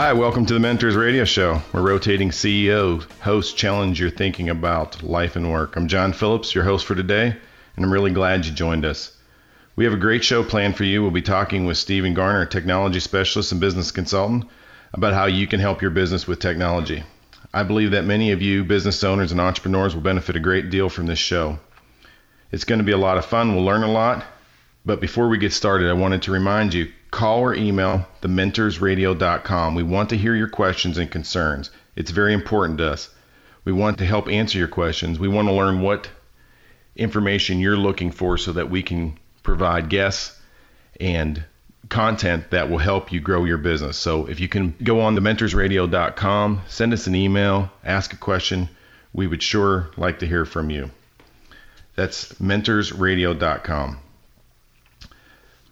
Hi, welcome to the Mentors Radio Show. We're rotating CEO, host, challenge your thinking about life and work. I'm John Phillips, your host for today, and I'm really glad you joined us. We have a great show planned for you. We'll be talking with Steven Garner, a technology specialist and business consultant, about how you can help your business with technology. I believe that many of you business owners and entrepreneurs will benefit a great deal from this show. It's going to be a lot of fun. We'll learn a lot. But before we get started, I wanted to remind you call or email thementorsradio.com. We want to hear your questions and concerns. It's very important to us. We want to help answer your questions. We want to learn what information you're looking for so that we can provide guests and content that will help you grow your business. So if you can go on thementorsradio.com, send us an email, ask a question, we would sure like to hear from you. That's mentorsradio.com.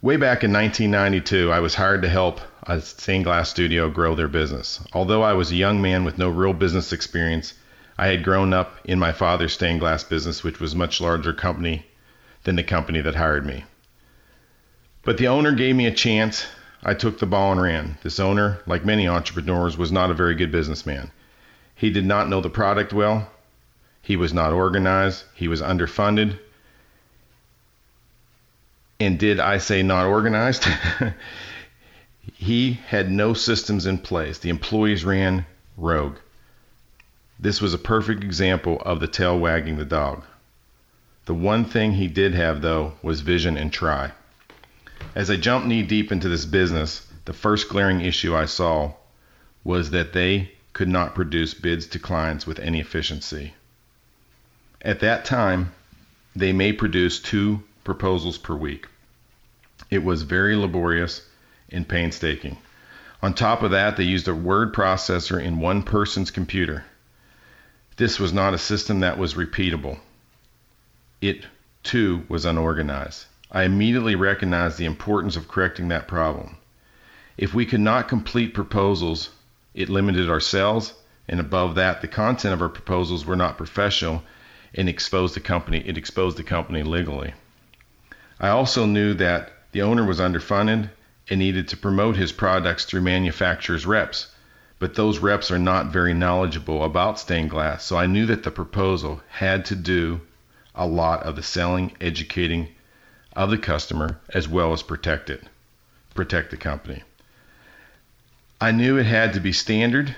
Way back in 1992, I was hired to help a stained glass studio grow their business. Although I was a young man with no real business experience, I had grown up in my father's stained glass business, which was a much larger company than the company that hired me. But the owner gave me a chance. I took the ball and ran. This owner, like many entrepreneurs, was not a very good businessman. He did not know the product well. He was not organized. He was underfunded and did I say not organized? he had no systems in place. The employees ran rogue. This was a perfect example of the tail wagging the dog. The one thing he did have, though, was vision and try. As I jumped knee deep into this business, the first glaring issue I saw was that they could not produce bids to clients with any efficiency. At that time, they may produce two proposals per week. It was very laborious and painstaking. On top of that, they used a word processor in one person's computer. This was not a system that was repeatable. It, too, was unorganized. I immediately recognized the importance of correcting that problem. If we could not complete proposals, it limited our sales, and above that, the content of our proposals were not professional and exposed the company. It exposed the company legally. I also knew that the owner was underfunded and needed to promote his products through manufacturers' reps, but those reps are not very knowledgeable about stained glass, so I knew that the proposal had to do a lot of the selling, educating of the customer as well as protect it, protect the company. I knew it had to be standard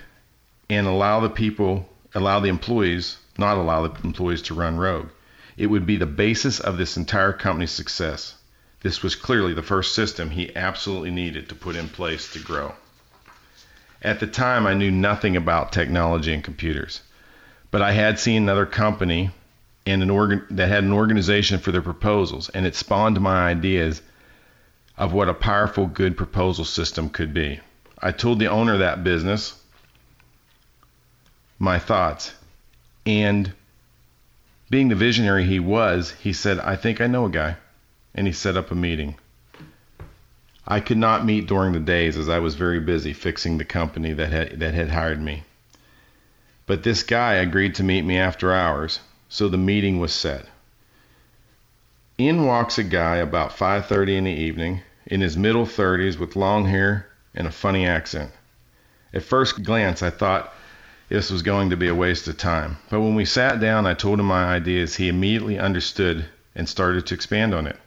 and allow the people, allow the employees, not allow the employees to run rogue. It would be the basis of this entire company's success. This was clearly the first system he absolutely needed to put in place to grow. At the time, I knew nothing about technology and computers, but I had seen another company and an organ that had an organization for their proposals, and it spawned my ideas of what a powerful, good proposal system could be. I told the owner of that business my thoughts, and being the visionary he was, he said, I think I know a guy. And he set up a meeting. I could not meet during the days as I was very busy fixing the company that had, that had hired me. But this guy agreed to meet me after hours, so the meeting was set. In walks a guy about 5:30 in the evening, in his middle 30s with long hair and a funny accent. At first glance I thought this was going to be a waste of time. But when we sat down, I told him my ideas. He immediately understood and started to expand on it.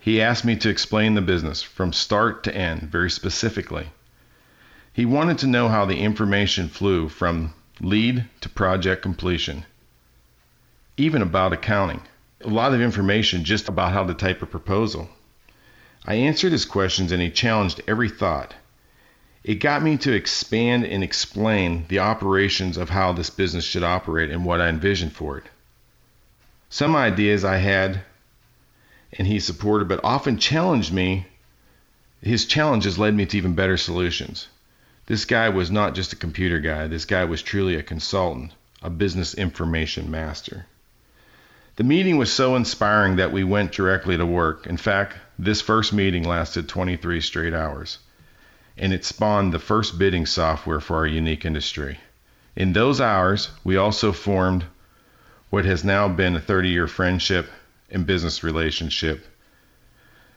He asked me to explain the business from start to end very specifically. He wanted to know how the information flew from lead to project completion, even about accounting. A lot of information just about how to type a proposal. I answered his questions and he challenged every thought. It got me to expand and explain the operations of how this business should operate and what I envisioned for it. Some ideas I had and he supported, but often challenged me. His challenges led me to even better solutions. This guy was not just a computer guy, this guy was truly a consultant, a business information master. The meeting was so inspiring that we went directly to work. In fact, this first meeting lasted 23 straight hours, and it spawned the first bidding software for our unique industry. In those hours, we also formed what has now been a 30 year friendship and business relationship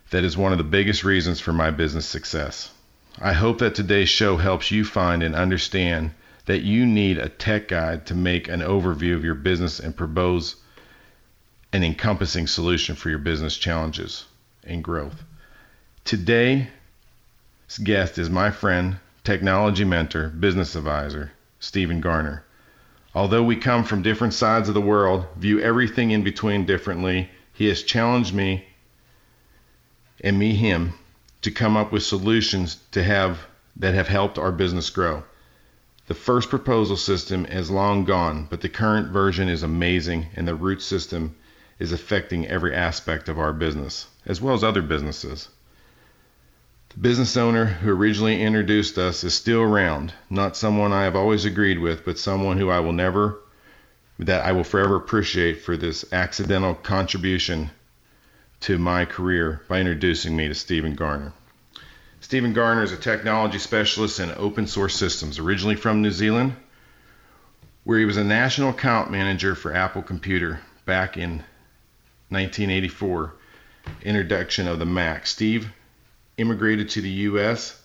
that is one of the biggest reasons for my business success. I hope that today's show helps you find and understand that you need a tech guide to make an overview of your business and propose an encompassing solution for your business challenges and growth. Today's guest is my friend, technology mentor, business advisor, Steven Garner. Although we come from different sides of the world, view everything in between differently, he has challenged me and me him to come up with solutions to have that have helped our business grow. The first proposal system is long gone, but the current version is amazing and the root system is affecting every aspect of our business, as well as other businesses. Business owner who originally introduced us is still around, not someone I have always agreed with, but someone who I will never, that I will forever appreciate for this accidental contribution to my career by introducing me to Steven Garner. Steven Garner is a technology specialist in open source systems, originally from New Zealand, where he was a national account manager for Apple Computer back in 1984, introduction of the Mac. Steve immigrated to the U.S.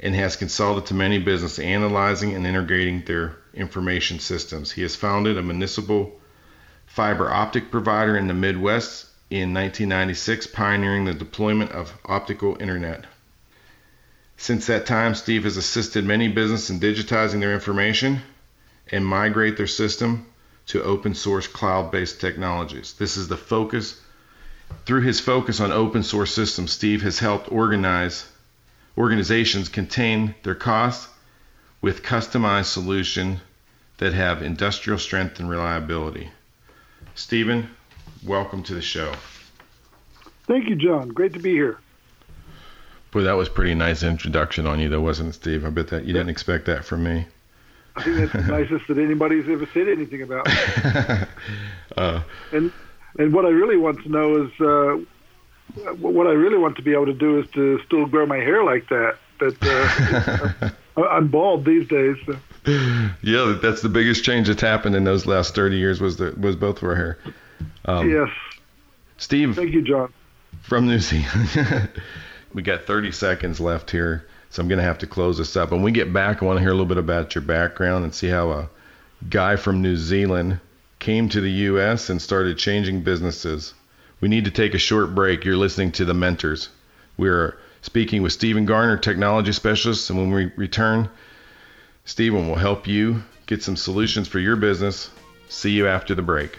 and has consulted to many businesses analyzing and integrating their information systems. He has founded a municipal fiber optic provider in the Midwest in 1996, pioneering the deployment of optical internet. Since that time, Steve has assisted many businesses in digitizing their information and migrate their system to open source cloud based technologies. This is the focus through his focus on open source systems, Steve has helped organize organizations contain their costs with customized solutions that have industrial strength and reliability. Steven, welcome to the show. Thank you, John. Great to be here. Boy, that was pretty nice introduction on you, though, wasn't it, Steve? I bet that you didn't expect that from me. I think that's the nicest that anybody's ever said anything about. uh, and and what I really want to know is uh, what I really want to be able to do is to still grow my hair like that. But uh, I'm bald these days. So. Yeah, that's the biggest change that's happened in those last 30 years was the, was both of our hair. Um, yes. Steve. Thank you, John. From New Zealand. we got 30 seconds left here, so I'm going to have to close this up. When we get back, I want to hear a little bit about your background and see how a guy from New Zealand came to the U.S. and started changing businesses. We need to take a short break. You're listening to The Mentors. We're speaking with Steven Garner, technology specialist, and when we return, Steven will help you get some solutions for your business. See you after the break.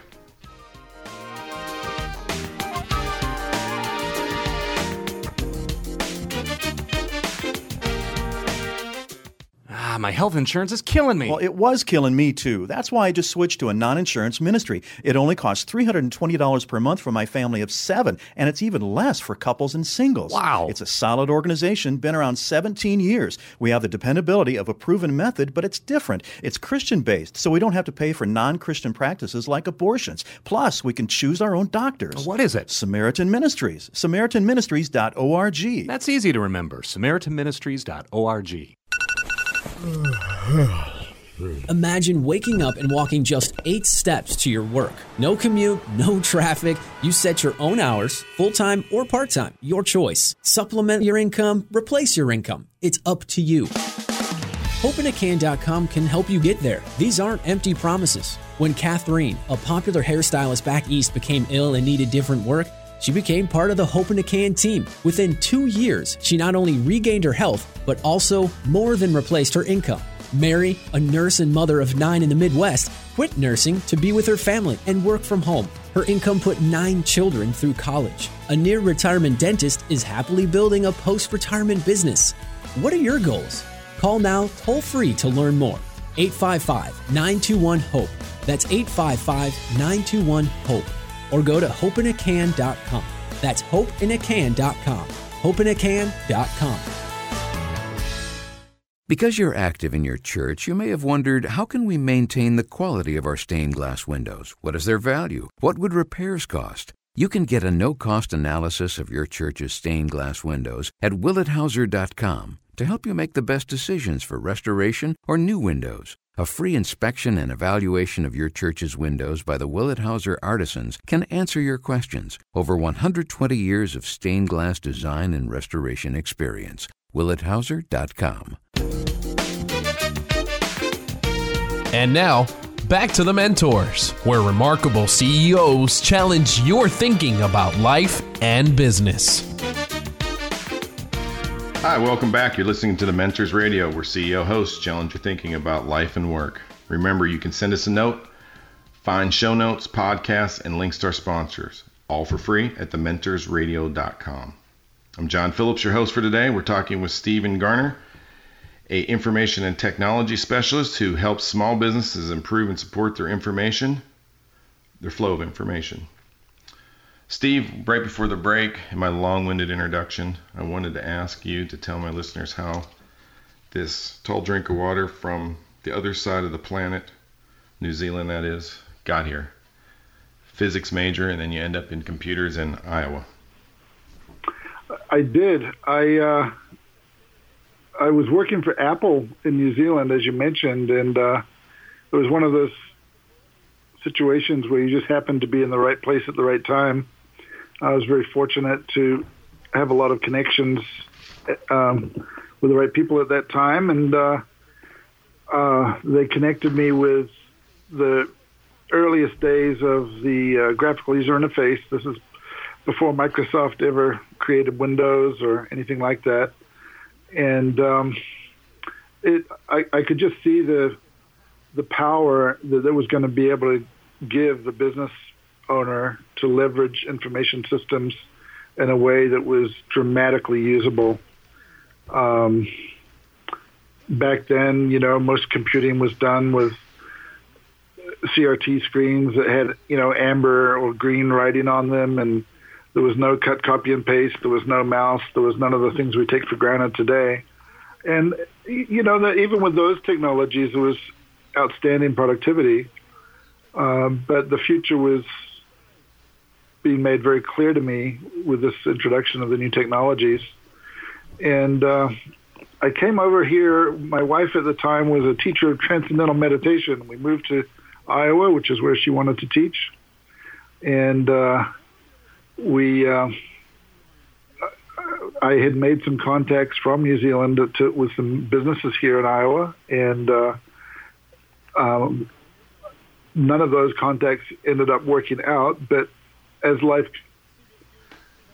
My health insurance is killing me. Well, it was killing me too. That's why I just switched to a non insurance ministry. It only costs $320 per month for my family of seven, and it's even less for couples and singles. Wow. It's a solid organization, been around 17 years. We have the dependability of a proven method, but it's different. It's Christian based, so we don't have to pay for non Christian practices like abortions. Plus, we can choose our own doctors. What is it? Samaritan Ministries. SamaritanMinistries.org. That's easy to remember. SamaritanMinistries.org. Imagine waking up and walking just eight steps to your work. No commute, no traffic. You set your own hours, full time or part time, your choice. Supplement your income, replace your income. It's up to you. HopeInACan.com can help you get there. These aren't empty promises. When Catherine, a popular hairstylist back east, became ill and needed different work, she became part of the Hope in a Can team. Within two years, she not only regained her health, but also more than replaced her income. Mary, a nurse and mother of nine in the Midwest, quit nursing to be with her family and work from home. Her income put nine children through college. A near retirement dentist is happily building a post retirement business. What are your goals? Call now toll free to learn more. 855 921 HOPE. That's 855 921 HOPE. Or go to hopeinacan.com. That's hopeinacan.com. Hopeinacan.com. Because you're active in your church, you may have wondered how can we maintain the quality of our stained glass windows? What is their value? What would repairs cost? You can get a no-cost analysis of your church's stained glass windows at willethauser.com to help you make the best decisions for restoration or new windows. A free inspection and evaluation of your church's windows by the Willet Hauser artisans can answer your questions. Over 120 years of stained glass design and restoration experience. willethauser.com. And now, back to the mentors, where remarkable CEOs challenge your thinking about life and business. Hi, welcome back. You're listening to the Mentors Radio, where CEO hosts challenge your thinking about life and work. Remember, you can send us a note, find show notes, podcasts, and links to our sponsors, all for free at thementorsradio.com. I'm John Phillips, your host for today. We're talking with Stephen Garner, a information and technology specialist who helps small businesses improve and support their information, their flow of information. Steve, right before the break, in my long winded introduction, I wanted to ask you to tell my listeners how this tall drink of water from the other side of the planet, New Zealand that is, got here. Physics major, and then you end up in computers in Iowa. I did. I uh, I was working for Apple in New Zealand, as you mentioned, and uh, it was one of those situations where you just happened to be in the right place at the right time I was very fortunate to have a lot of connections um, with the right people at that time, and uh, uh, they connected me with the earliest days of the uh, graphical user interface. This is before Microsoft ever created Windows or anything like that, and um, it I, I could just see the the power that it was going to be able to give the business owner to leverage information systems in a way that was dramatically usable. Um, back then, you know, most computing was done with CRT screens that had, you know, amber or green writing on them, and there was no cut, copy, and paste. There was no mouse. There was none of the things we take for granted today. And you know that even with those technologies, there was outstanding productivity. Um, but the future was being made very clear to me with this introduction of the new technologies. And uh, I came over here. My wife at the time was a teacher of transcendental meditation. We moved to Iowa, which is where she wanted to teach. And uh, we, uh, I had made some contacts from New Zealand to, with some businesses here in Iowa, and uh, um, none of those contacts ended up working out. But as life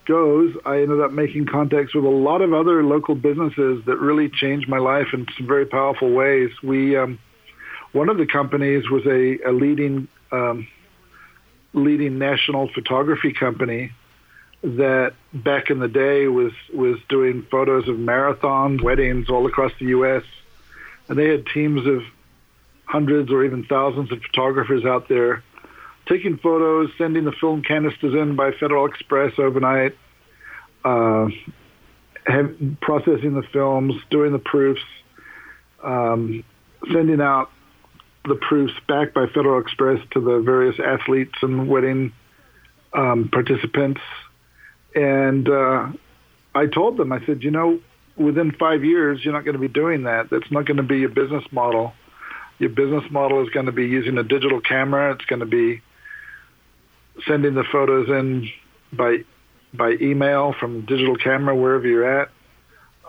goes, I ended up making contacts with a lot of other local businesses that really changed my life in some very powerful ways. We, um, one of the companies was a, a leading, um, leading national photography company that back in the day was was doing photos of marathons, weddings all across the U.S. And they had teams of hundreds or even thousands of photographers out there taking photos, sending the film canisters in by Federal Express overnight, uh, have, processing the films, doing the proofs, um, sending out the proofs back by Federal Express to the various athletes and wedding um, participants. And uh, I told them, I said, you know, within five years, you're not going to be doing that. That's not going to be your business model. Your business model is going to be using a digital camera. It's going to be sending the photos in by by email from digital camera wherever you're at,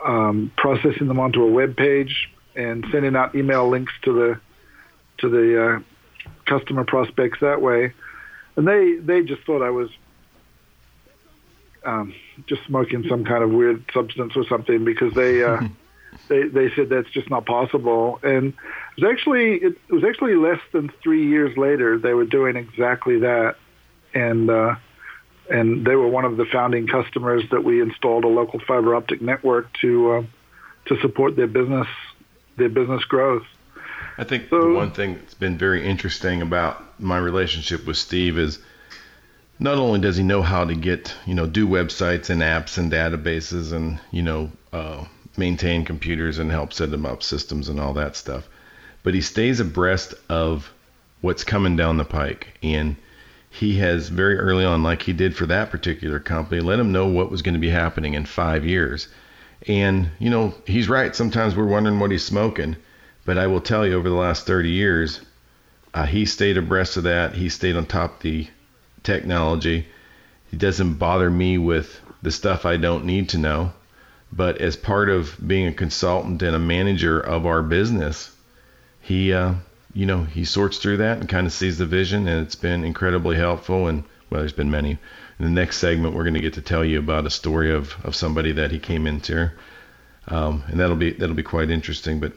um, processing them onto a web page, and sending out email links to the to the uh, customer prospects that way. And they they just thought I was um, just smoking some kind of weird substance or something because they. Uh, they they said that's just not possible. And it was actually it, it was actually less than three years later they were doing exactly that and uh, and they were one of the founding customers that we installed a local fiber optic network to uh, to support their business their business growth. I think so, one thing that's been very interesting about my relationship with Steve is not only does he know how to get, you know, do websites and apps and databases and, you know, uh, maintain computers and help set them up systems and all that stuff, but he stays abreast of what's coming down the pike. And he has very early on, like he did for that particular company, let him know what was going to be happening in five years. And, you know, he's right. Sometimes we're wondering what he's smoking. But I will tell you, over the last 30 years, uh, he stayed abreast of that. He stayed on top of the technology. He doesn't bother me with the stuff I don't need to know. But as part of being a consultant and a manager of our business, he, uh, you know, he sorts through that and kind of sees the vision, and it's been incredibly helpful. And well, there's been many. In the next segment, we're going to get to tell you about a story of, of somebody that he came into, um, and that'll be that'll be quite interesting. But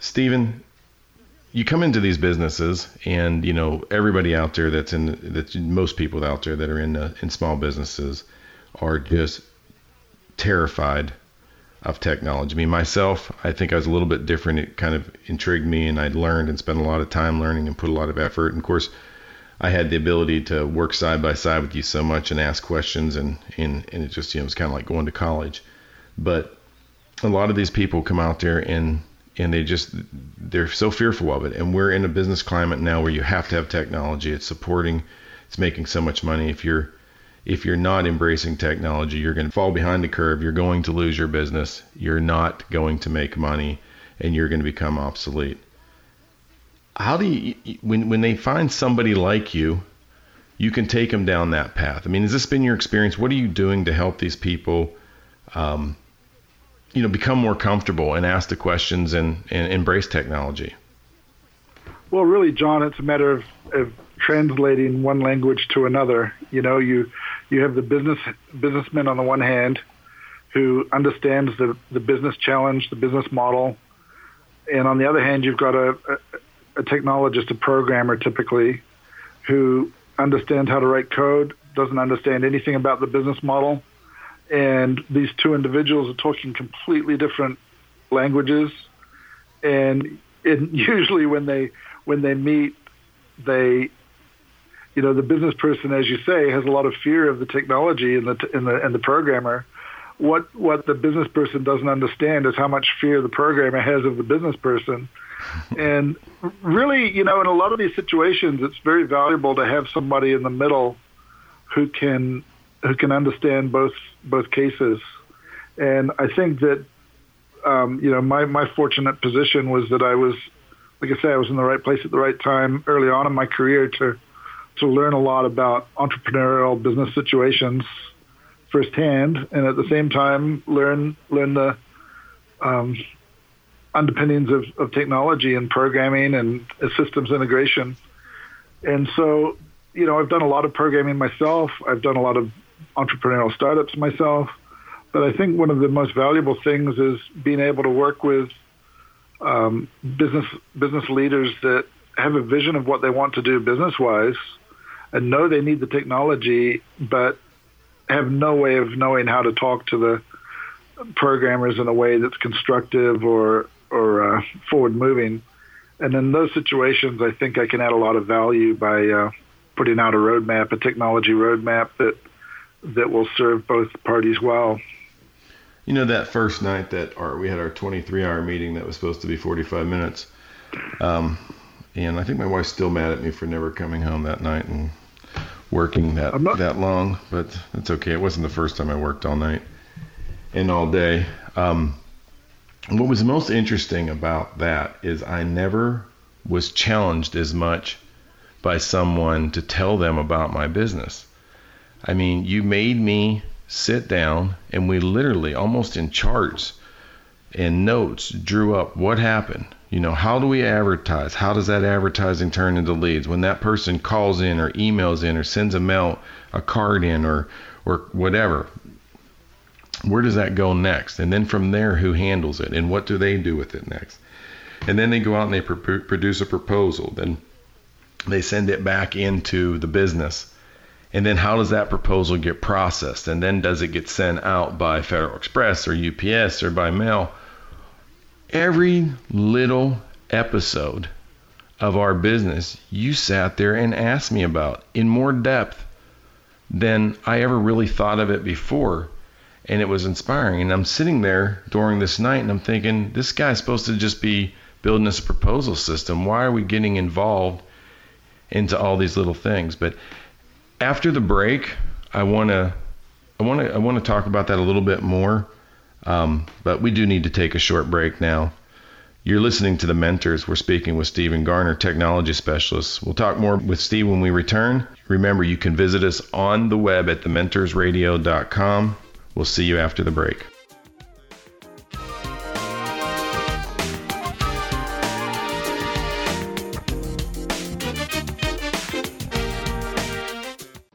Steven, you come into these businesses, and you know everybody out there that's in that most people out there that are in uh, in small businesses are just terrified of technology. I mean, myself, I think I was a little bit different. It kind of intrigued me, and I learned and spent a lot of time learning and put a lot of effort. And of course, I had the ability to work side by side with you so much and ask questions, and and, and it just you know it was kind of like going to college. But a lot of these people come out there and and they just they're so fearful of it. And we're in a business climate now where you have to have technology. It's supporting, it's making so much money. If you're if you're not embracing technology, you're going to fall behind the curve. You're going to lose your business. You're not going to make money, and you're going to become obsolete. How do you when when they find somebody like you, you can take them down that path? I mean, has this been your experience? What are you doing to help these people? Um, you know, become more comfortable and ask the questions and, and embrace technology? Well, really, John, it's a matter of, of translating one language to another. You know, you you have the business businessman on the one hand who understands the the business challenge, the business model, and on the other hand, you've got a, a, a technologist, a programmer, typically, who understands how to write code, doesn't understand anything about the business model, and these two individuals are talking completely different languages. And it, usually when they when they meet they you know the business person as you say has a lot of fear of the technology and the and the and the programmer what what the business person doesn't understand is how much fear the programmer has of the business person and really you know in a lot of these situations it's very valuable to have somebody in the middle who can who can understand both both cases. And I think that um, you know my my fortunate position was that I was, like I say, I was in the right place at the right time early on in my career to to learn a lot about entrepreneurial business situations firsthand, and at the same time learn learn the um, underpinnings of, of technology and programming and systems integration. And so, you know, I've done a lot of programming myself. I've done a lot of entrepreneurial startups myself. But I think one of the most valuable things is being able to work with um, business business leaders that have a vision of what they want to do business wise and know they need the technology, but have no way of knowing how to talk to the programmers in a way that's constructive or or uh, forward moving. And in those situations, I think I can add a lot of value by uh, putting out a roadmap, a technology roadmap that that will serve both parties well. You know, that first night that our, we had our 23 hour meeting that was supposed to be 45 minutes. Um, and I think my wife's still mad at me for never coming home that night and working that not, that long, but it's okay. It wasn't the first time I worked all night and all day. Um, what was most interesting about that is I never was challenged as much by someone to tell them about my business. I mean, you made me sit down and we literally, almost in charts and notes, drew up what happened. You know, how do we advertise? How does that advertising turn into leads? When that person calls in or emails in or sends a mail, a card in or or whatever, where does that go next? And then from there, who handles it and what do they do with it next? And then they go out and they pr- produce a proposal. Then they send it back into the business and then how does that proposal get processed? And then does it get sent out by Federal Express or UPS or by mail? Every little episode of our business you sat there and asked me about in more depth than I ever really thought of it before. And it was inspiring. And I'm sitting there during this night and I'm thinking, this guy's supposed to just be building this proposal system. Why are we getting involved into all these little things? But after the break, I want to I want to I want to talk about that a little bit more. Um, but we do need to take a short break now. You're listening to The Mentors. We're speaking with Steven Garner, technology specialist. We'll talk more with Steve when we return. Remember, you can visit us on the web at thementorsradio.com. We'll see you after the break.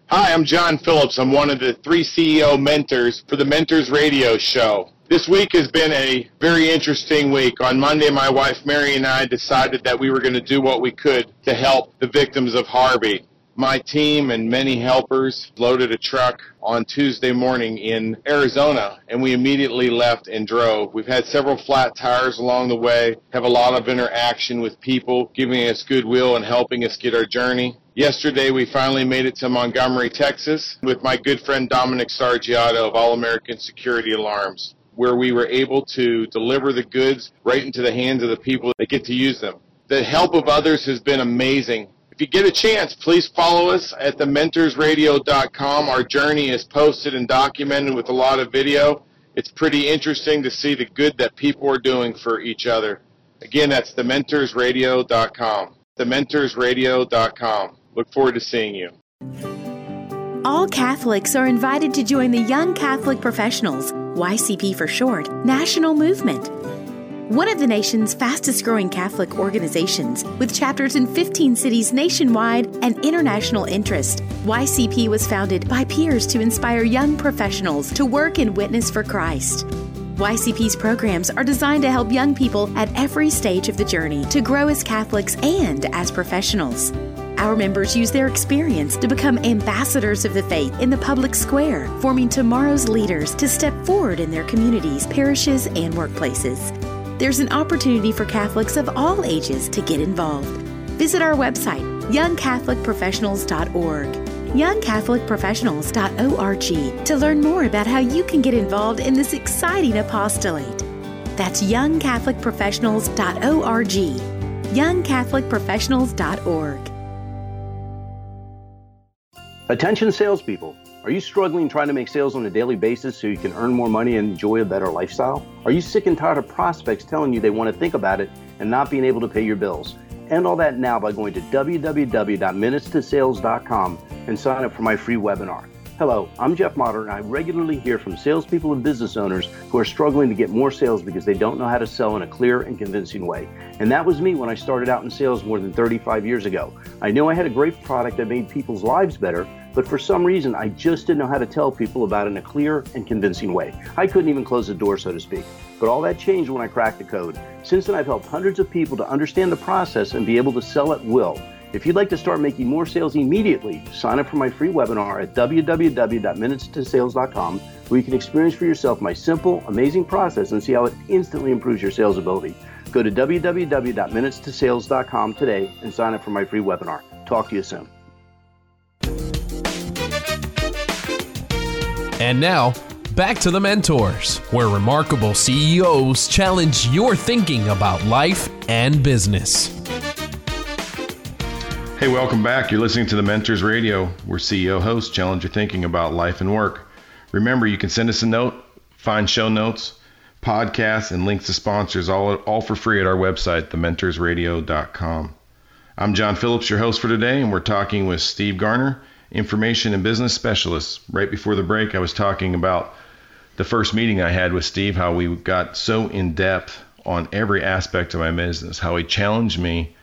Hi, I'm John Phillips. I'm one of the three CEO mentors for the Mentors Radio Show. This week has been a very interesting week. On Monday, my wife Mary and I decided that we were going to do what we could to help the victims of Harvey. My team and many helpers loaded a truck on Tuesday morning in Arizona and we immediately left and drove. We've had several flat tires along the way, have a lot of interaction with people giving us goodwill and helping us get our journey. Yesterday, we finally made it to Montgomery, Texas with my good friend Dominic Sargiato of All American Security Alarms where we were able to deliver the goods right into the hands of the people that get to use them. The help of others has been amazing. If you get a chance, please follow us at thementorsradio.com. Our journey is posted and documented with a lot of video. It's pretty interesting to see the good that people are doing for each other. Again, that's thementorsradio.com. Thementorsradio.com. Look forward to seeing you. All Catholics are invited to join the Young Catholic Professionals YCP for short, national movement. One of the nation's fastest growing Catholic organizations, with chapters in 15 cities nationwide and international interest, YCP was founded by peers to inspire young professionals to work and witness for Christ. YCP's programs are designed to help young people at every stage of the journey to grow as Catholics and as professionals. Our members use their experience to become ambassadors of the faith in the public square, forming tomorrow's leaders to step forward in their communities, parishes, and workplaces. There's an opportunity for Catholics of all ages to get involved. Visit our website, youngcatholicprofessionals.org, youngcatholicprofessionals.org, to learn more about how you can get involved in this exciting apostolate. That's youngcatholicprofessionals.org, youngcatholicprofessionals.org. Attention salespeople. Are you struggling trying to make sales on a daily basis so you can earn more money and enjoy a better lifestyle? Are you sick and tired of prospects telling you they want to think about it and not being able to pay your bills? End all that now by going to www.minutestosales.com and sign up for my free webinar. Hello, I'm Jeff Motter, and I regularly hear from salespeople and business owners who are struggling to get more sales because they don't know how to sell in a clear and convincing way. And that was me when I started out in sales more than 35 years ago. I knew I had a great product that made people's lives better, but for some reason, I just didn't know how to tell people about it in a clear and convincing way. I couldn't even close the door, so to speak. But all that changed when I cracked the code. Since then, I've helped hundreds of people to understand the process and be able to sell at will. If you'd like to start making more sales immediately, sign up for my free webinar at www.minutestosales.com where you can experience for yourself my simple, amazing process and see how it instantly improves your sales ability. Go to www.minutestosales.com today and sign up for my free webinar. Talk to you soon. And now, back to the mentors, where remarkable CEOs challenge your thinking about life and business. Hey, welcome back. You're listening to the Mentors Radio, where CEO hosts challenge your thinking about life and work. Remember, you can send us a note, find show notes, podcasts, and links to sponsors all, all for free at our website, thementorsradio.com. I'm John Phillips, your host for today, and we're talking with Steve Garner, information and business specialist. Right before the break, I was talking about the first meeting I had with Steve, how we got so in depth on every aspect of my business, how he challenged me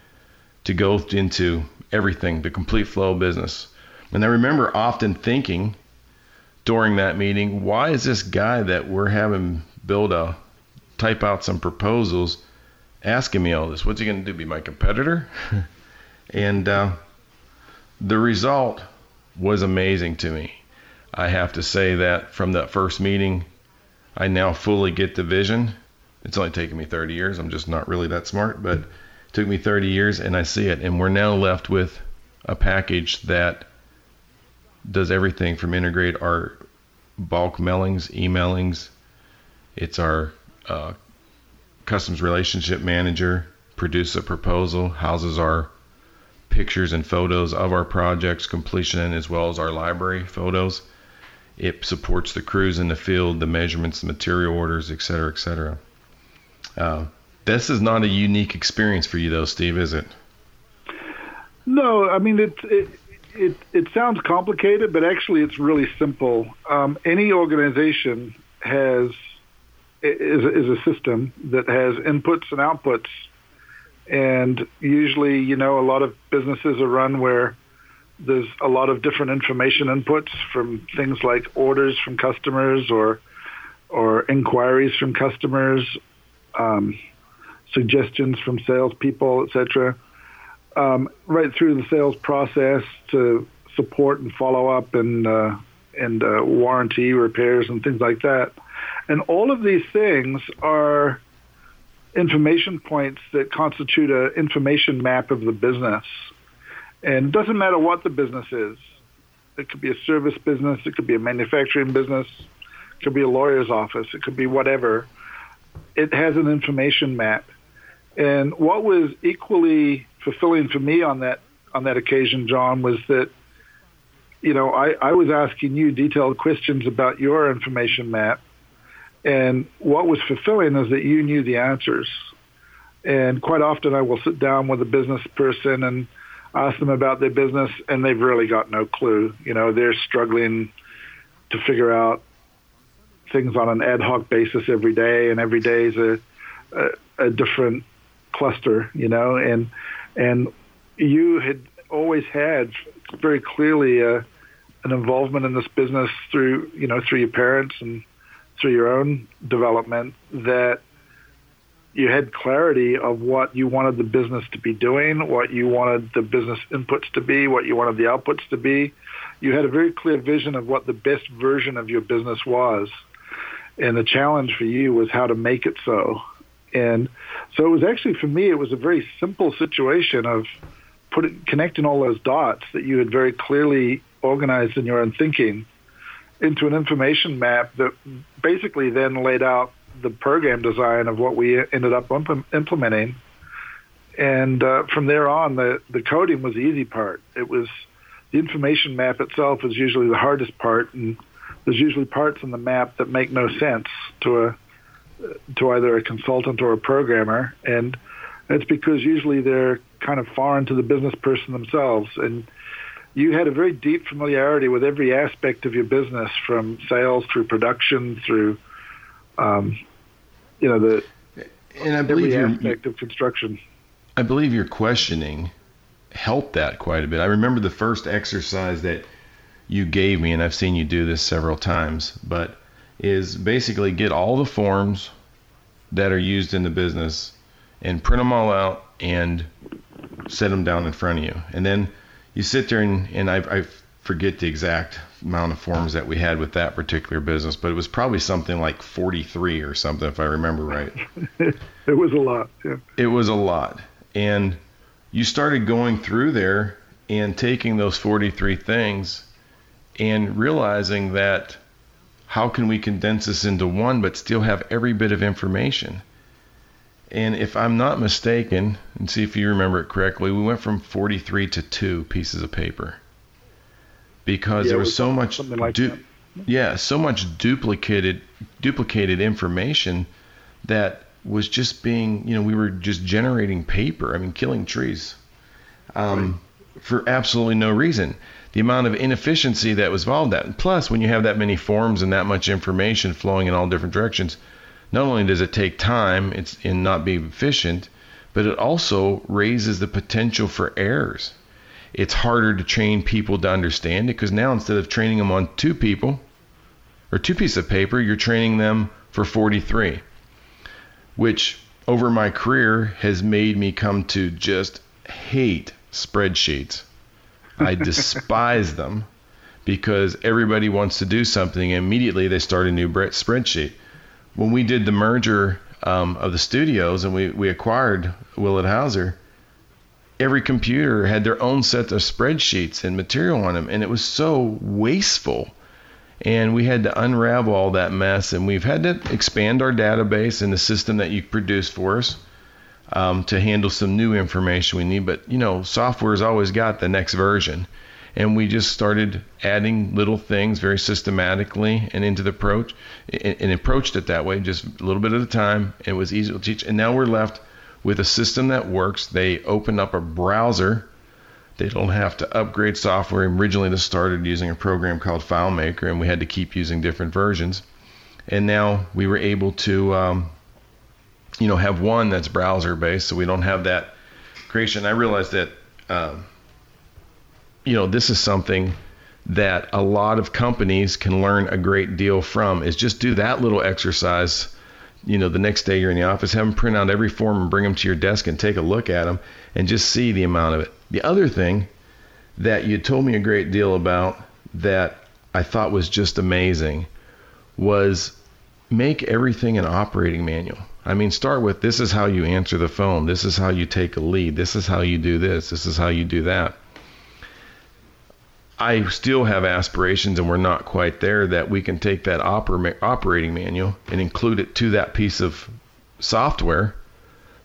to go into everything, the complete flow of business. And I remember often thinking during that meeting, why is this guy that we're having build a type out some proposals asking me all this? What's he going to do? Be my competitor? and uh, the result was amazing to me. I have to say that from that first meeting, I now fully get the vision It's only taken me 30 years. I'm just not really that smart, but took me 30 years and I see it. And we're now left with a package that does everything from integrate our bulk mailings, emailings. It's our uh, customs relationship manager, produce a proposal, houses our pictures and photos of our projects completion as well as our library photos. It supports the crews in the field, the measurements, the material orders, et cetera, et cetera. Uh, this is not a unique experience for you, though, Steve, is it? No, I mean it. It it, it sounds complicated, but actually it's really simple. Um, any organization has is, is a system that has inputs and outputs, and usually, you know, a lot of businesses are run where there's a lot of different information inputs from things like orders from customers or or inquiries from customers, um, suggestions from salespeople, etc. Um, right through the sales process to support and follow up and uh, and uh, warranty repairs and things like that. And all of these things are information points that constitute an information map of the business. And it doesn't matter what the business is. It could be a service business, it could be a manufacturing business, it could be a lawyer's office, it could be whatever. It has an information map. And what was equally fulfilling for me on that on that occasion, John, was that you know I, I was asking you detailed questions about your information map, and what was fulfilling is that you knew the answers. And quite often, I will sit down with a business person and ask them about their business, and they've really got no clue. You know, they're struggling to figure out things on an ad hoc basis every day, and every day is a, a, a different cluster. You know, and and you had always had very clearly a, uh, an involvement in this business through you know through your parents and through your own development that you had clarity of what you wanted the business to be doing, what you wanted the business inputs to be, what you wanted the outputs to be. You had a very clear vision of what the best version of your business was. And the challenge for you was how to make it so. And so it was actually for me, it was a very simple situation of putting connecting all those dots that you had very clearly organized in your own thinking into an information map that basically then laid out the program design of what we ended up implementing. And uh, from there on, the, the coding was the easy part. It was the information map itself is usually the hardest part, and there's usually parts in the map that make no sense to a to either a consultant or a programmer, and that's because usually they're kind of foreign to the business person themselves. And you had a very deep familiarity with every aspect of your business, from sales through production through, um, you know, the and I believe every aspect of construction. I believe your questioning helped that quite a bit. I remember the first exercise that you gave me, and I've seen you do this several times, but is basically get all the forms that are used in the business and print them all out and set them down in front of you. And then you sit there and, and I, I forget the exact amount of forms that we had with that particular business, but it was probably something like 43 or something, if I remember right. it was a lot. Yeah. It was a lot. And you started going through there and taking those 43 things and realizing that how can we condense this into one but still have every bit of information? And if I'm not mistaken, and see if you remember it correctly, we went from 43 to two pieces of paper because yeah, there was so much like du- yeah, so much duplicated duplicated information that was just being, you know, we were just generating paper. I mean, killing trees um, right. for absolutely no reason the amount of inefficiency that was involved that. plus, when you have that many forms and that much information flowing in all different directions, not only does it take time it's and not be efficient, but it also raises the potential for errors. It's harder to train people to understand it because now instead of training them on two people or two pieces of paper, you're training them for 43, which over my career has made me come to just hate spreadsheets. I despise them because everybody wants to do something and immediately they start a new spreadsheet. When we did the merger um, of the studios, and we we acquired Willet Hauser. Every computer had their own set of spreadsheets and material on them, and it was so wasteful. And we had to unravel all that mess, and we've had to expand our database and the system that you produce for us um, to handle some new information we need. But you know, software's always got the next version. And we just started adding little things very systematically and into the approach and, and, approached it that way just a little bit at a time. It was easy to teach. And now we're left with a system that works. They open up a browser. They don't have to upgrade software. Originally this started using a program called filemaker and we had to keep using different versions. And now we were able to um, you know have one that's browser based so we don't have that creation. I realized that um, you know, this is something that a lot of companies can learn a great deal from is just do that little exercise you know the next day you're in the office have them print out every form and bring them to your desk and take a look at them and just see the amount of it. The other thing that you told me a great deal about that i thought was just amazing was make everything an operating manual i mean start with this is how you answer the phone this is how you take a lead this is how you do this this is how you do that I still have aspirations, and we're not quite there, that we can take that oper- operating manual and include it to that piece of software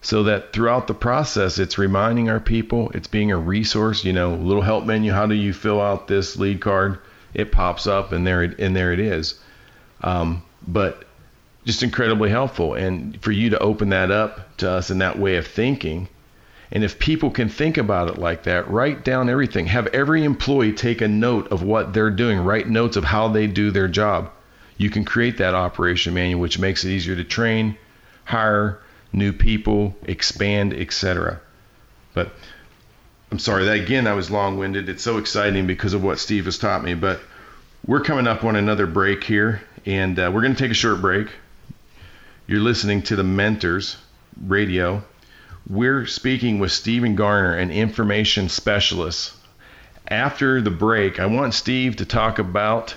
so that throughout the process, it's reminding our people, it's being a resource, you know, little help menu. How do you fill out this lead card? It pops up, and there it, and there it is. Um, but just incredibly helpful. And for you to open that up to us in that way of thinking and if people can think about it like that, write down everything. Have every employee take a note of what they're doing, write notes of how they do their job. You can create that operation manual, which makes it easier to train, hire new people, expand, etc. But I'm sorry that again I was long-winded. It's so exciting because of what Steve has taught me. But we're coming up on another break here, and uh, we're going to take a short break. You're listening to the Mentors Radio we're speaking with Steven Garner, an information specialist. After the break, I want Steve to talk about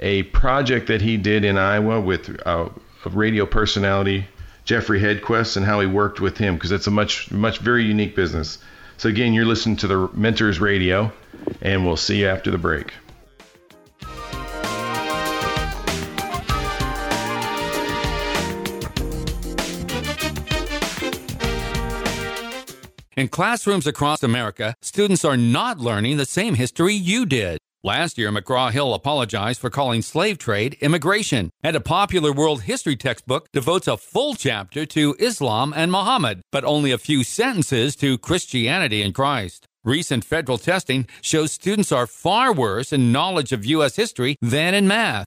a project that he did in Iowa with uh, a radio personality, Jeffrey Hedquist and how he worked with him because it's a much, much very unique business. So, again, you're listening to the Mentors Radio, and we'll see you after the break. In classrooms across America, students are not learning the same history you did. Last year, McGraw Hill apologized for calling slave trade immigration, and a popular world history textbook devotes a full chapter to Islam and Muhammad, but only a few sentences to Christianity and Christ. Recent federal testing shows students are far worse in knowledge of U.S. history than in math.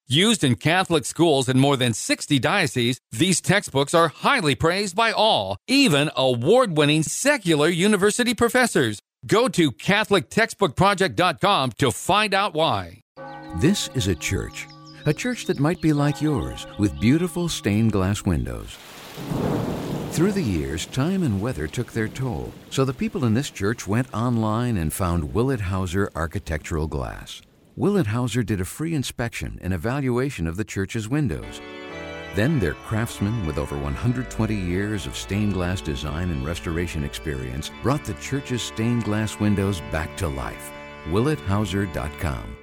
Used in Catholic schools in more than 60 dioceses, these textbooks are highly praised by all, even award winning secular university professors. Go to CatholicTextbookProject.com to find out why. This is a church, a church that might be like yours, with beautiful stained glass windows. Through the years, time and weather took their toll, so the people in this church went online and found Willet Hauser Architectural Glass. Willet Hauser did a free inspection and evaluation of the church's windows. Then their craftsmen with over 120 years of stained glass design and restoration experience brought the church's stained glass windows back to life. WilletHauser.com.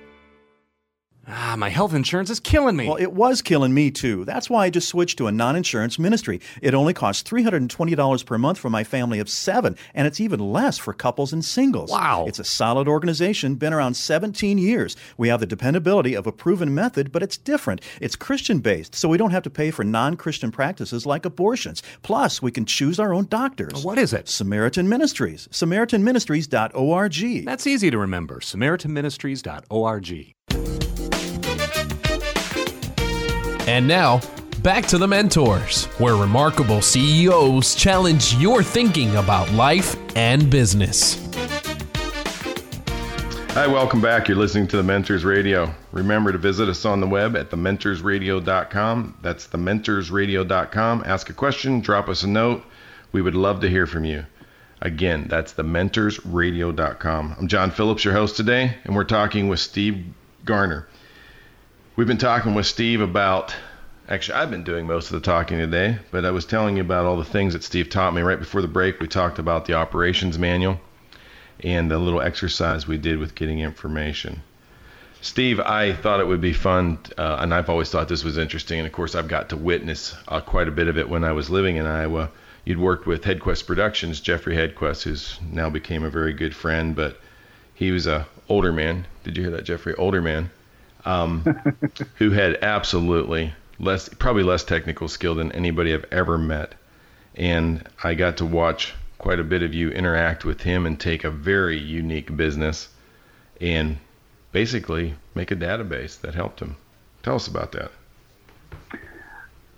Ah, my health insurance is killing me. Well, it was killing me too. That's why I just switched to a non insurance ministry. It only costs $320 per month for my family of seven, and it's even less for couples and singles. Wow. It's a solid organization, been around 17 years. We have the dependability of a proven method, but it's different. It's Christian based, so we don't have to pay for non Christian practices like abortions. Plus, we can choose our own doctors. What is it? Samaritan Ministries. SamaritanMinistries.org. That's easy to remember. SamaritanMinistries.org. And now, back to the Mentors, where remarkable CEOs challenge your thinking about life and business. Hi, welcome back. You're listening to the Mentors Radio. Remember to visit us on the web at thementorsradio.com. That's thementorsradio.com. Ask a question, drop us a note. We would love to hear from you. Again, that's thementorsradio.com. I'm John Phillips, your host today, and we're talking with Steve Garner. We've been talking with Steve about, actually, I've been doing most of the talking today, but I was telling you about all the things that Steve taught me. Right before the break, we talked about the operations manual and the little exercise we did with getting information. Steve, I thought it would be fun, uh, and I've always thought this was interesting. And of course, I've got to witness uh, quite a bit of it when I was living in Iowa. You'd worked with Hedquist Productions, Jeffrey Hedquist, who's now became a very good friend, but he was a older man. Did you hear that, Jeffrey? Older man, um, who had absolutely less, probably less technical skill than anybody I've ever met. And I got to watch quite a bit of you interact with him and take a very unique business and basically make a database that helped him. Tell us about that.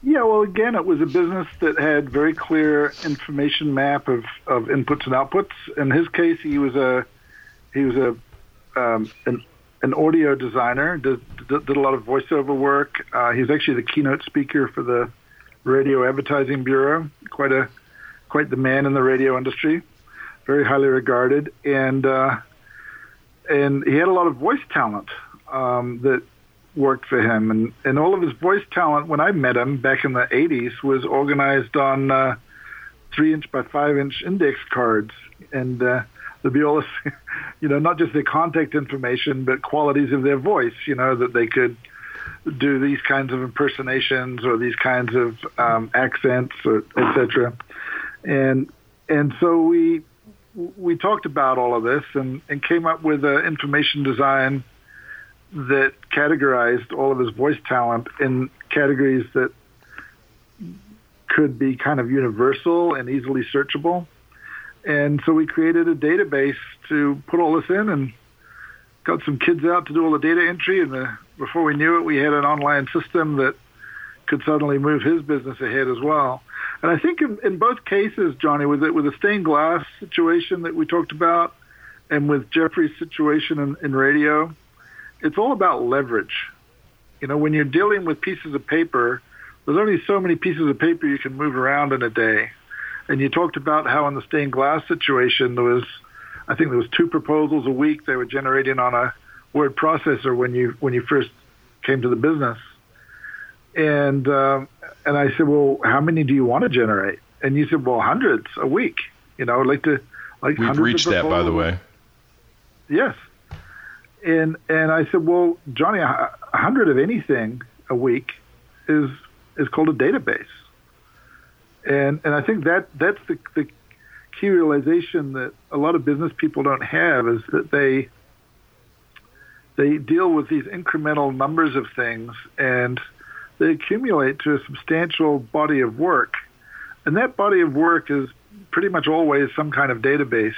Yeah, well, again, it was a business that had very clear information map of, of inputs and outputs. In his case, he was a he was a um, an, an audio designer. Did, did, a lot of voiceover work. Uh, he was actually the keynote speaker for the Radio Advertising Bureau. Quite a quite the man in the radio industry, very highly regarded, and uh, and he had a lot of voice talent um, that worked for him, and and all of his voice talent when I met him back in the '80s was organized on uh, three inch by five inch index cards, and uh, all this, you know, not just their contact information, but qualities of their voice, you know, that they could do these kinds of impersonations or these kinds of um, accents etc and and so we we talked about all of this and, and came up with an information design that categorized all of his voice talent in categories that could be kind of universal and easily searchable. And so we created a database to put all this in and got some kids out to do all the data entry. And the, before we knew it, we had an online system that could suddenly move his business ahead as well. And I think in, in both cases, Johnny, with it with the stained glass situation that we talked about, and with Jeffrey's situation in, in radio, it's all about leverage. You know, when you're dealing with pieces of paper, there's only so many pieces of paper you can move around in a day. And you talked about how in the stained glass situation there was, I think there was two proposals a week they were generating on a word processor when you when you first came to the business. And um, and I said, well, how many do you want to generate? And you said, well, hundreds a week. You know, I'd like to like. We've reached that, by the way. Yes, and and I said, well, Johnny, a hundred of anything a week is is called a database, and and I think that that's the the key realization that a lot of business people don't have is that they they deal with these incremental numbers of things and they accumulate to a substantial body of work. And that body of work is pretty much always some kind of database.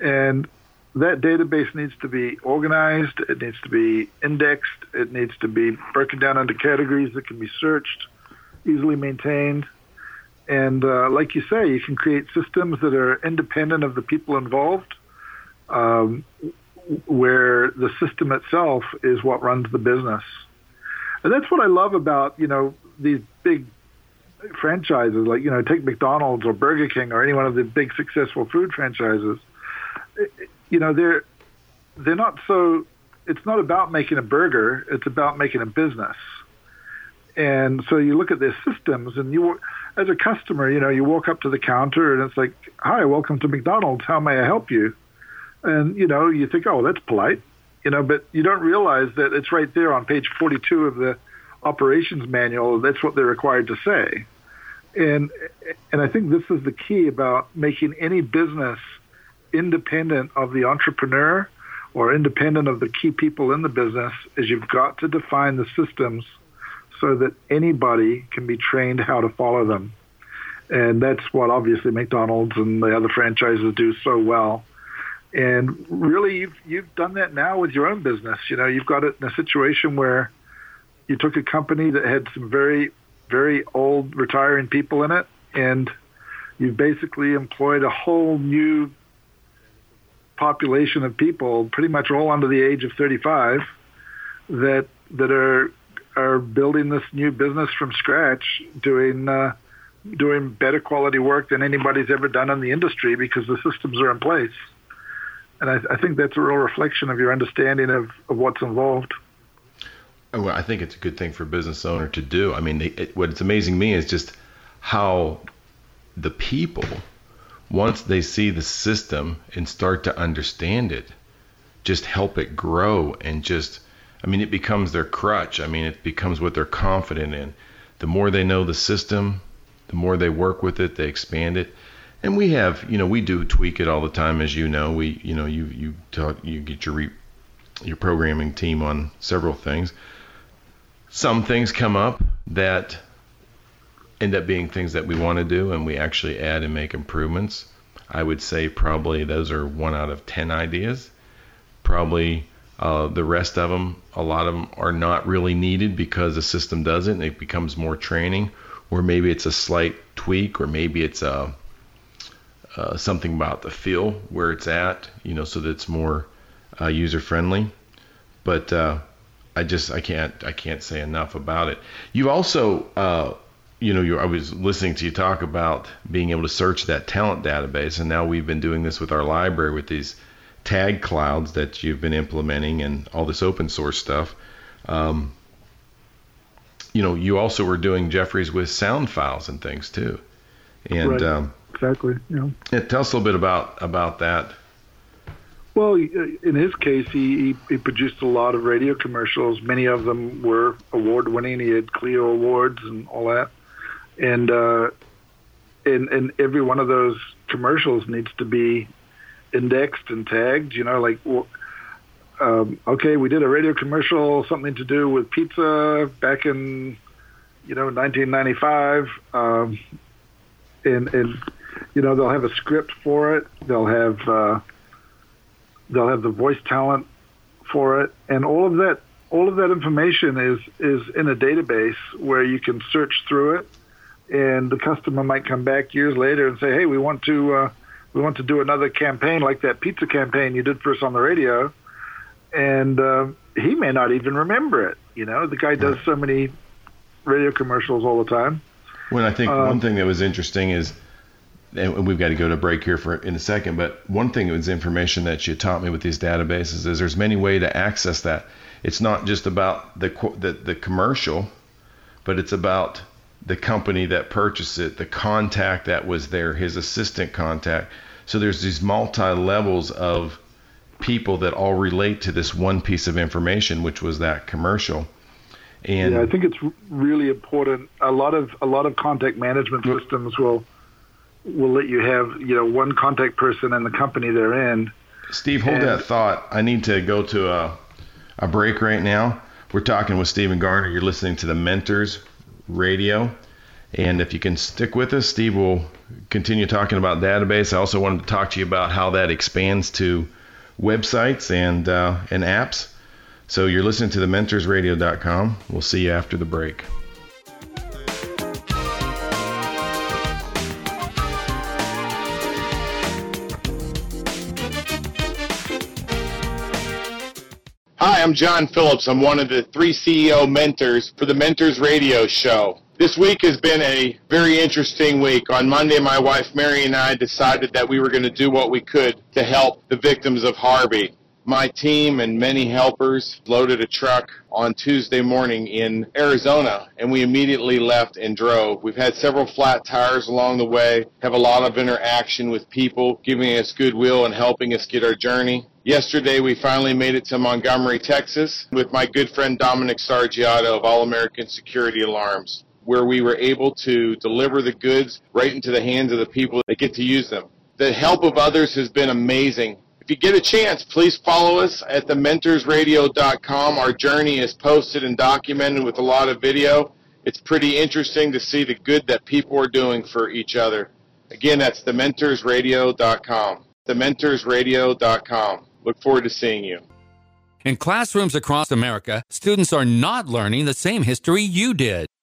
And that database needs to be organized, it needs to be indexed, it needs to be broken down into categories that can be searched, easily maintained. And uh, like you say, you can create systems that are independent of the people involved, um, where the system itself is what runs the business. And that's what I love about, you know, these big franchises, like, you know, take McDonald's or Burger King or any one of the big successful food franchises. You know, they're, they're not so, it's not about making a burger, it's about making a business. And so you look at their systems and you, as a customer, you know, you walk up to the counter and it's like, hi, welcome to McDonald's. How may I help you? And, you know, you think, oh, that's polite you know, but you don't realize that it's right there on page 42 of the operations manual. That's what they're required to say. And, and I think this is the key about making any business independent of the entrepreneur or independent of the key people in the business is you've got to define the systems so that anybody can be trained how to follow them. And that's what obviously McDonald's and the other franchises do so well and really, you've you've done that now with your own business. You know, you've got it in a situation where you took a company that had some very very old retiring people in it, and you've basically employed a whole new population of people, pretty much all under the age of 35, that that are are building this new business from scratch, doing uh, doing better quality work than anybody's ever done in the industry because the systems are in place. And I, I think that's a real reflection of your understanding of, of what's involved. Oh, well, I think it's a good thing for a business owner to do. I mean, they, it, what's amazing me is just how the people, once they see the system and start to understand it, just help it grow and just, I mean, it becomes their crutch. I mean, it becomes what they're confident in. The more they know the system, the more they work with it, they expand it. And we have, you know, we do tweak it all the time, as you know. We, you know, you you talk, you get your re, your programming team on several things. Some things come up that end up being things that we want to do, and we actually add and make improvements. I would say probably those are one out of ten ideas. Probably uh, the rest of them, a lot of them are not really needed because the system doesn't. It becomes more training, or maybe it's a slight tweak, or maybe it's a uh, something about the feel where it's at, you know, so that it's more uh, user friendly. But uh, I just I can't I can't say enough about it. You also uh, you know, I was listening to you talk about being able to search that talent database, and now we've been doing this with our library with these tag clouds that you've been implementing and all this open source stuff. Um, you know, you also were doing Jeffries with sound files and things too. And right. um, exactly, yeah. yeah. Tell us a little bit about about that. Well, in his case, he, he produced a lot of radio commercials. Many of them were award winning. He had Clio awards and all that. And uh, and and every one of those commercials needs to be indexed and tagged. You know, like um, okay, we did a radio commercial, something to do with pizza back in you know 1995. Um, and and you know they'll have a script for it. They'll have uh, they'll have the voice talent for it, and all of that all of that information is is in a database where you can search through it, and the customer might come back years later and say, "Hey, we want to uh, we want to do another campaign like that pizza campaign you did for us on the radio," and uh, he may not even remember it. You know, the guy does so many radio commercials all the time. Well, I think um, one thing that was interesting is, and we've got to go to break here for in a second, but one thing that was information that you taught me with these databases is there's many way to access that. It's not just about the the, the commercial, but it's about the company that purchased it, the contact that was there, his assistant contact. So there's these multi levels of people that all relate to this one piece of information, which was that commercial. And yeah, I think it's really important. A lot of a lot of contact management systems will will let you have you know one contact person in the company they're in. Steve, hold and, that thought. I need to go to a a break right now. We're talking with Steven Garner. You're listening to the Mentors Radio. And if you can stick with us, Steve will continue talking about database. I also wanted to talk to you about how that expands to websites and uh, and apps. So you're listening to the mentorsradio.com. We'll see you after the break. I'm John Phillips. I'm one of the three CEO mentors for the Mentors Radio Show. This week has been a very interesting week. On Monday, my wife Mary and I decided that we were going to do what we could to help the victims of Harvey. My team and many helpers loaded a truck on Tuesday morning in Arizona and we immediately left and drove. We've had several flat tires along the way, have a lot of interaction with people giving us goodwill and helping us get our journey. Yesterday we finally made it to Montgomery, Texas with my good friend Dominic Sargiato of All American Security Alarms where we were able to deliver the goods right into the hands of the people that get to use them. The help of others has been amazing you get a chance, please follow us at thementorsradio.com. Our journey is posted and documented with a lot of video. It's pretty interesting to see the good that people are doing for each other. Again, that's thementorsradio.com. Thementorsradio.com. Look forward to seeing you. In classrooms across America, students are not learning the same history you did.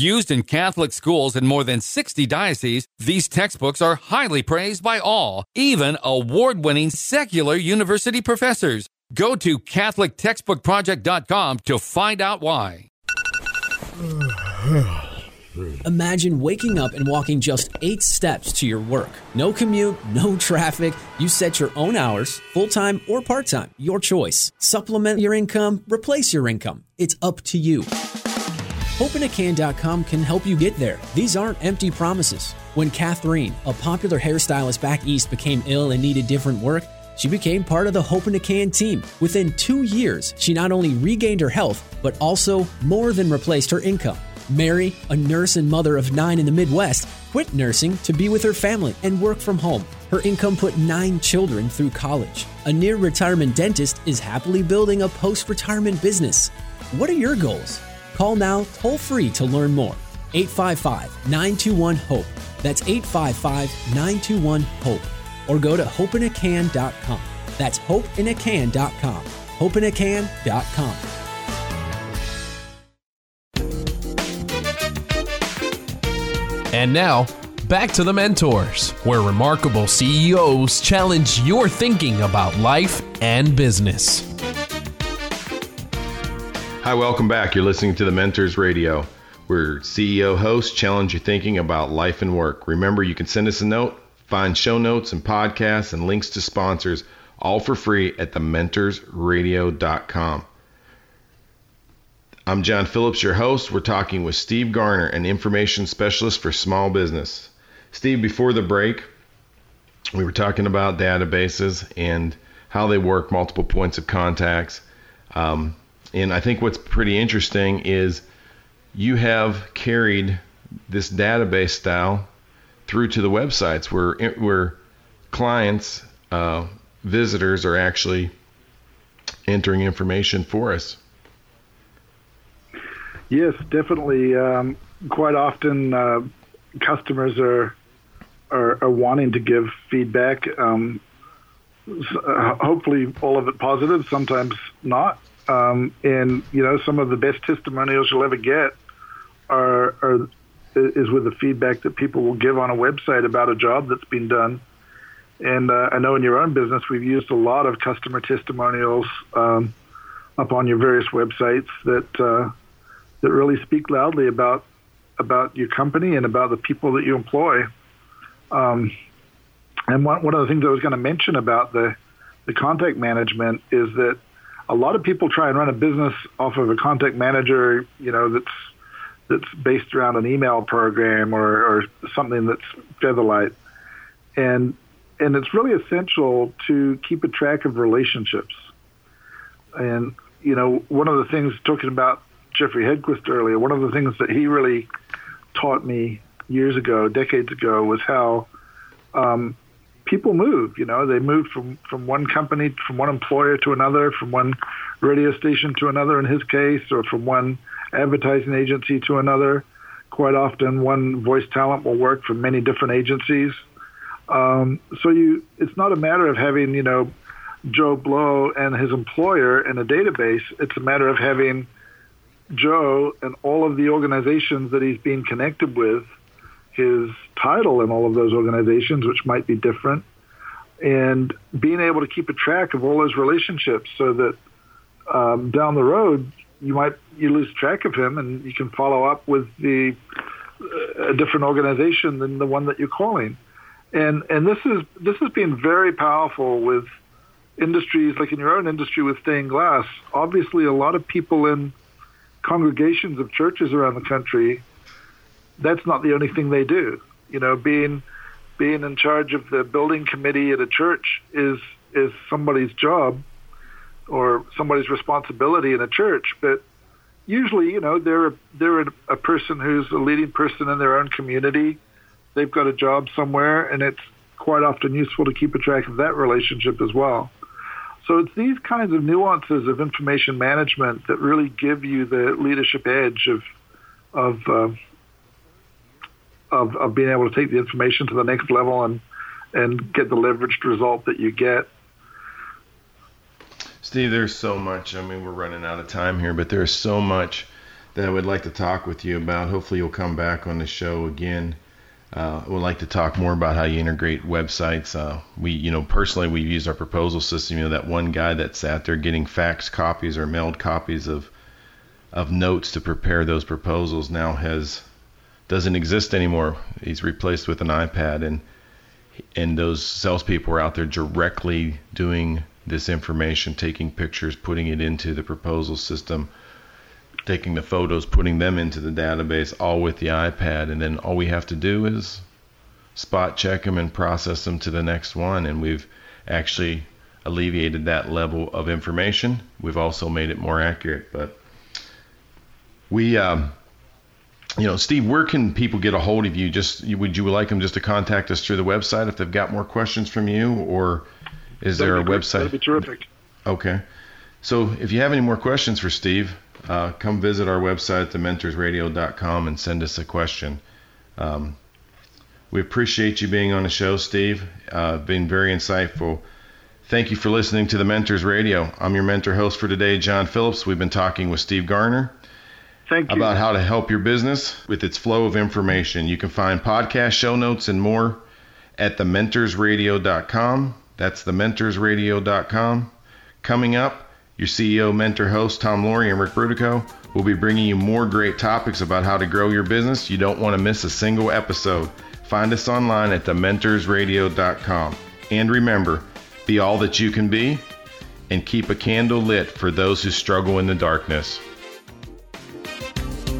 Used in Catholic schools in more than 60 dioceses, these textbooks are highly praised by all, even award winning secular university professors. Go to CatholicTextbookProject.com to find out why. Imagine waking up and walking just eight steps to your work. No commute, no traffic. You set your own hours, full time or part time, your choice. Supplement your income, replace your income. It's up to you. HopeInACan.com can help you get there. These aren't empty promises. When Catherine, a popular hairstylist back east, became ill and needed different work, she became part of the Hope in a Can team. Within two years, she not only regained her health, but also more than replaced her income. Mary, a nurse and mother of nine in the Midwest, quit nursing to be with her family and work from home. Her income put nine children through college. A near retirement dentist is happily building a post retirement business. What are your goals? Call now toll free to learn more. 855 921 HOPE. That's 855 921 HOPE. Or go to hopeinacan.com. That's hopeinacan.com. Hopeinacan.com. And now, back to the mentors, where remarkable CEOs challenge your thinking about life and business. Hi, welcome back. You're listening to the Mentors Radio, We're CEO hosts challenge your thinking about life and work. Remember, you can send us a note, find show notes and podcasts and links to sponsors, all for free at thementorsradio.com. I'm John Phillips, your host. We're talking with Steve Garner, an information specialist for small business. Steve, before the break, we were talking about databases and how they work, multiple points of contacts. Um, and I think what's pretty interesting is you have carried this database style through to the websites where where clients, uh, visitors are actually entering information for us. Yes, definitely. Um, quite often, uh, customers are, are, are wanting to give feedback. Um, uh, hopefully, all of it positive. Sometimes not. Um, and you know, some of the best testimonials you'll ever get are, are is with the feedback that people will give on a website about a job that's been done. And uh, I know in your own business, we've used a lot of customer testimonials um, up on your various websites that uh, that really speak loudly about about your company and about the people that you employ. Um, and one, one of the things I was going to mention about the the contact management is that a lot of people try and run a business off of a contact manager, you know, that's that's based around an email program or, or something that's featherlight, and and it's really essential to keep a track of relationships. And you know, one of the things talking about Jeffrey Hedquist earlier, one of the things that he really taught me years ago, decades ago, was how um, people move. You know, they move from from one company, from one employer to another, from one radio station to another, in his case, or from one advertising agency to another. Quite often, one voice talent will work for many different agencies. Um, so you, it's not a matter of having you know Joe Blow and his employer in a database. It's a matter of having Joe and all of the organizations that he's being connected with his title in all of those organizations, which might be different, and being able to keep a track of all those relationships so that um, down the road you might you lose track of him and you can follow up with the a different organization than the one that you're calling. And and this is this has been very powerful with industries like in your own industry with stained glass. Obviously, a lot of people in congregations of churches around the country that's not the only thing they do. You know, being being in charge of the building committee at a church is is somebody's job or somebody's responsibility in a church, but usually, you know, they're they're a person who's a leading person in their own community. They've got a job somewhere, and it's quite often useful to keep a track of that relationship as well. So it's these kinds of nuances of information management that really give you the leadership edge of of uh, of, of being able to take the information to the next level and and get the leveraged result that you get. Steve, there's so much. I mean, we're running out of time here, but there's so much that I would like to talk with you about. Hopefully, you'll come back on the show again. Uh, I would like to talk more about how you integrate websites. Uh, we, you know, personally, we use our proposal system. You know, that one guy that's out there getting fax copies or mailed copies of of notes to prepare those proposals now has doesn't exist anymore. He's replaced with an iPad, and and those salespeople are out there directly doing this information, taking pictures, putting it into the proposal system, taking the photos, putting them into the database, all with the iPad. And then all we have to do is spot check them and process them to the next one. And we've actually alleviated that level of information. We've also made it more accurate. But we, um, you know, Steve, where can people get a hold of you? Just would you like them just to contact us through the website if they've got more questions from you, or is there a website? That'd be terrific. Okay. So if you have any more questions for Steve, uh, come visit our website, thementorsradio.com, and send us a question. Um, we appreciate you being on the show, Steve. Uh, been very insightful. Thank you for listening to the Mentors Radio. I'm your mentor host for today, John Phillips. We've been talking with Steve Garner. Thank you. About how to help your business with its flow of information. You can find podcast show notes and more at thementorsradio.com. That's thementorsradio.com. Coming up, your CEO, mentor, host, Tom Loarie and Rick Brutico will be bringing you more great topics about how to grow your business. You don't want to miss a single episode. Find us online at thementorsradio.com. And remember, be all that you can be and keep a candle lit for those who struggle in the darkness.